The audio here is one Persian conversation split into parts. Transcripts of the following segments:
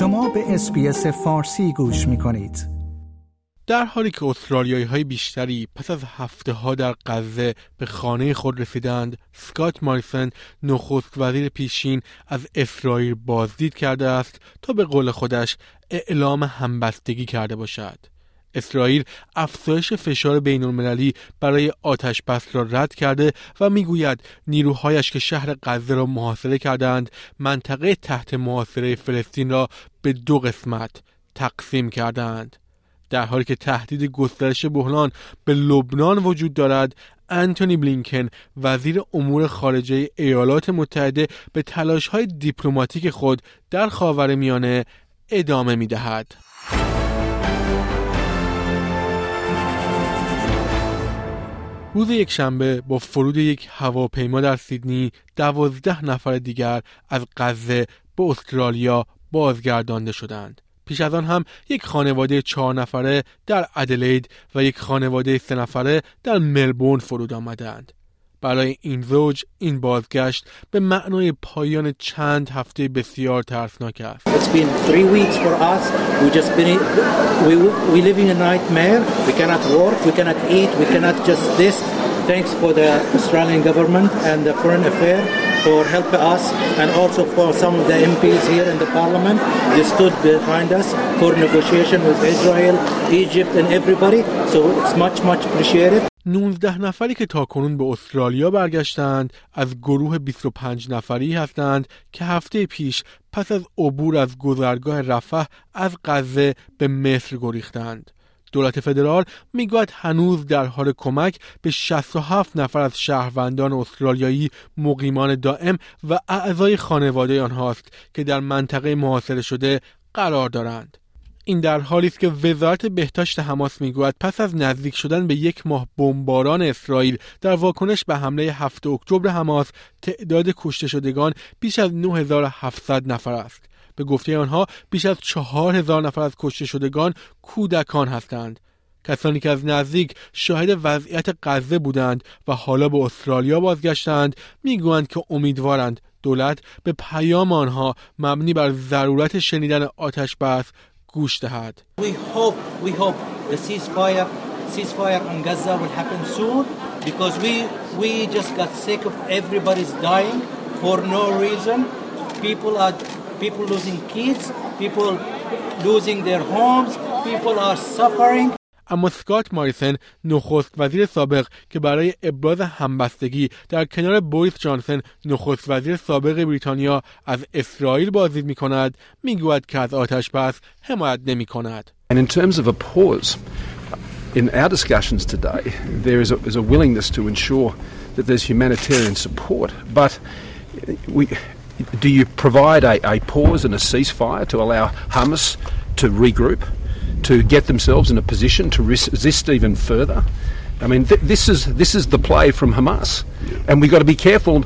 شما به اسپیس فارسی گوش می کنید. در حالی که استرالیایی های بیشتری پس از هفته ها در غزه به خانه خود رسیدند سکات ماریسن نخست وزیر پیشین از اسرائیل بازدید کرده است تا به قول خودش اعلام همبستگی کرده باشد اسرائیل افزایش فشار بین المللی برای آتش بس را رد کرده و می‌گوید نیروهایش که شهر غزه را محاصره کردند منطقه تحت محاصره فلسطین را به دو قسمت تقسیم کردند در حالی که تهدید گسترش بحران به لبنان وجود دارد انتونی بلینکن وزیر امور خارجه ایالات متحده به تلاش های دیپلماتیک خود در خاور میانه ادامه می دهد. روز یک شنبه با فرود یک هواپیما در سیدنی دوازده نفر دیگر از غزه به استرالیا بازگردانده شدند. پیش از آن هم یک خانواده چهار نفره در ادلید و یک خانواده سه نفره در ملبورن فرود آمدند. برای این زوج این بازگشت به معنای پایان چند هفته بسیار ترسناک است. It's been three weeks for us. We just been we we live in a nightmare. We cannot work. We cannot eat. We cannot just this. Thanks for the Australian government and the foreign affairs for helping us and also for some of the MPs here in the parliament. They stood behind us for negotiation with Israel, Egypt and everybody. So it's much much appreciated. 19 نفری که تاکنون به استرالیا برگشتند از گروه 25 نفری هستند که هفته پیش پس از عبور از گذرگاه رفح از غزه به مصر گریختند. دولت فدرال می‌گوید هنوز در حال کمک به 67 نفر از شهروندان استرالیایی مقیمان دائم و اعضای خانواده آنهاست که در منطقه محاصره شده قرار دارند. این در حالی است که وزارت بهداشت حماس می‌گوید پس از نزدیک شدن به یک ماه بمباران اسرائیل در واکنش به حمله 7 اکتبر حماس تعداد کشته شدگان بیش از 9700 نفر است. به گفته آنها بیش از 4000 نفر از کشته شدگان کودکان هستند. کسانی که از نزدیک شاهد وضعیت غزه بودند و حالا به استرالیا بازگشتند می‌گویند که امیدوارند دولت به پیام آنها مبنی بر ضرورت شنیدن آتش بس گوش دهد. We hope we hope the ceasefire ceasefire on Gaza will happen soon because we we just got sick of everybody's dying for no reason. People are people losing kids, people losing their homes, people are suffering. اما سکات ماریسن نخست وزیر سابق که برای ابراز همبستگی در کنار بوریس جانسن نخست وزیر سابق بریتانیا از اسرائیل بازدید می کند می گوید که از آتش بس حمایت نمی کند. And in terms of a pause, in our discussions today, there is a, is a willingness to ensure that there's humanitarian support. But we, do you provide a, a pause and a ceasefire to allow Hamas to regroup? To get themselves in a position to resist even further. I mean, th- this is this is the play from Hamas, and we've got to be careful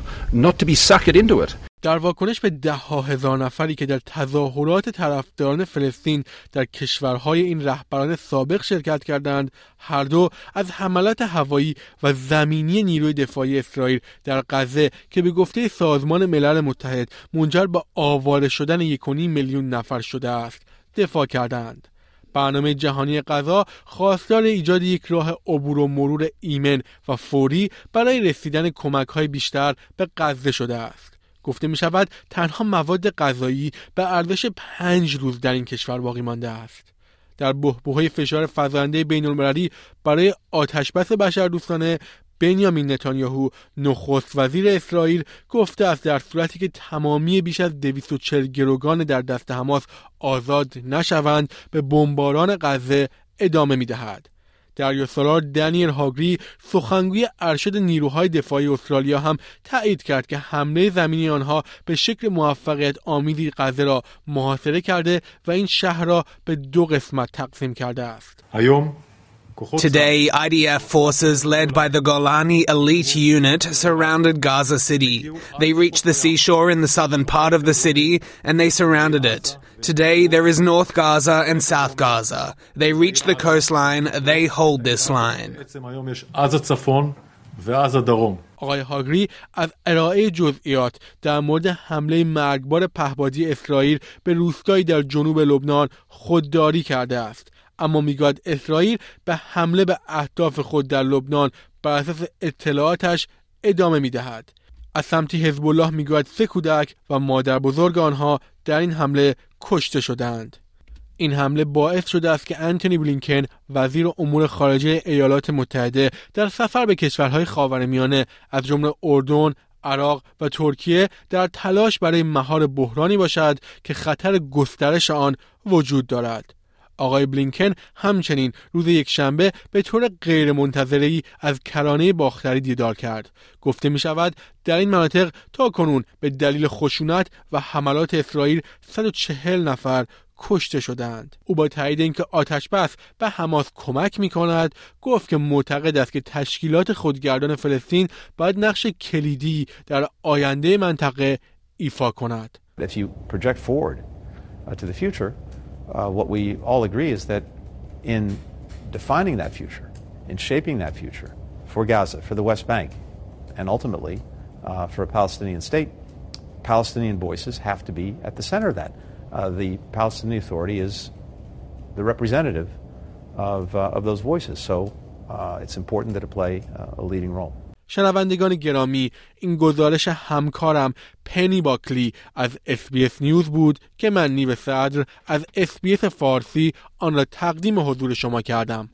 not to be suckered into it. در واکنش به ده ها هزار نفری که در تظاهرات طرفداران فلسطین در کشورهای این رهبران سابق شرکت کردند هر دو از حملات هوایی و زمینی نیروی دفاعی اسرائیل در غزه که به گفته سازمان ملل متحد منجر به آواره شدن یک میلیون نفر شده است دفاع کردند برنامه جهانی غذا خواستار ایجاد یک راه عبور و مرور ایمن و فوری برای رسیدن کمک های بیشتر به غزه شده است. گفته می شود تنها مواد غذایی به ارزش پنج روز در این کشور باقی مانده است. در بحبوهای فشار فزاینده بین المللی برای آتشبس بشردوستانه بنیامین نتانیاهو نخست وزیر اسرائیل گفته است در صورتی که تمامی بیش از 240 گروگان در دست حماس آزاد نشوند به بمباران غزه ادامه می دهد. دریاسالار دنیل هاگری سخنگوی ارشد نیروهای دفاعی استرالیا هم تایید کرد که حمله زمینی آنها به شکل موفقیت آمیزی غزه را محاصره کرده و این شهر را به دو قسمت تقسیم کرده است. Today, IDF forces led by the Golani elite unit surrounded Gaza City. They reached the seashore in the southern part of the city and they surrounded it. Today, there is North Gaza and South Gaza. They reached the coastline, they hold this line. آقای هاگری از ارائه جزئیات در مورد حمله مرگبار پهبادی اسرائیل به روستایی در جنوب لبنان خودداری کرده است اما میگاد اسرائیل به حمله به اهداف خود در لبنان بر اساس اطلاعاتش ادامه می‌دهد از سمتی حزب الله می‌گوید سه کودک و مادر بزرگ آنها در این حمله کشته شدند این حمله باعث شده است که انتونی بلینکن وزیر امور خارجه ایالات متحده در سفر به کشورهای خاورمیانه از جمله اردن، عراق و ترکیه در تلاش برای مهار بحرانی باشد که خطر گسترش آن وجود دارد. آقای بلینکن همچنین روز یک شنبه به طور غیرمنتظره‌ای از کرانه باختری دیدار کرد. گفته می شود در این مناطق تا کنون به دلیل خشونت و حملات اسرائیل 140 نفر کشته شدند او با تایید اینکه آتش بس به حماس کمک می کند گفت که معتقد است که تشکیلات خودگردان فلسطین باید نقش کلیدی در آینده منطقه ایفا کند If you project forward uh, to the future, uh, what we all agree is that in defining that future, in shaping that future for Gaza, for the West Bank, and ultimately uh, for a Palestinian state, Palestinian voices have to be at the center of that. Uh, the Palestinian Authority is the representative of, uh, of those voices. So uh, it's important that it play a leading role. شنوندگان گرامی این گزارش همکارم پنری باکلی از SBS News بود که من نیو صدر از SBS فارسی آن را تقدیم حضور شما کردم.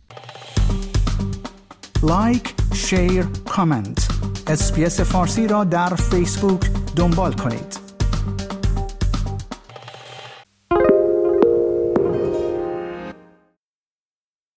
like، share، comment SBS فارسی را در فیسبوک دنبال کنید.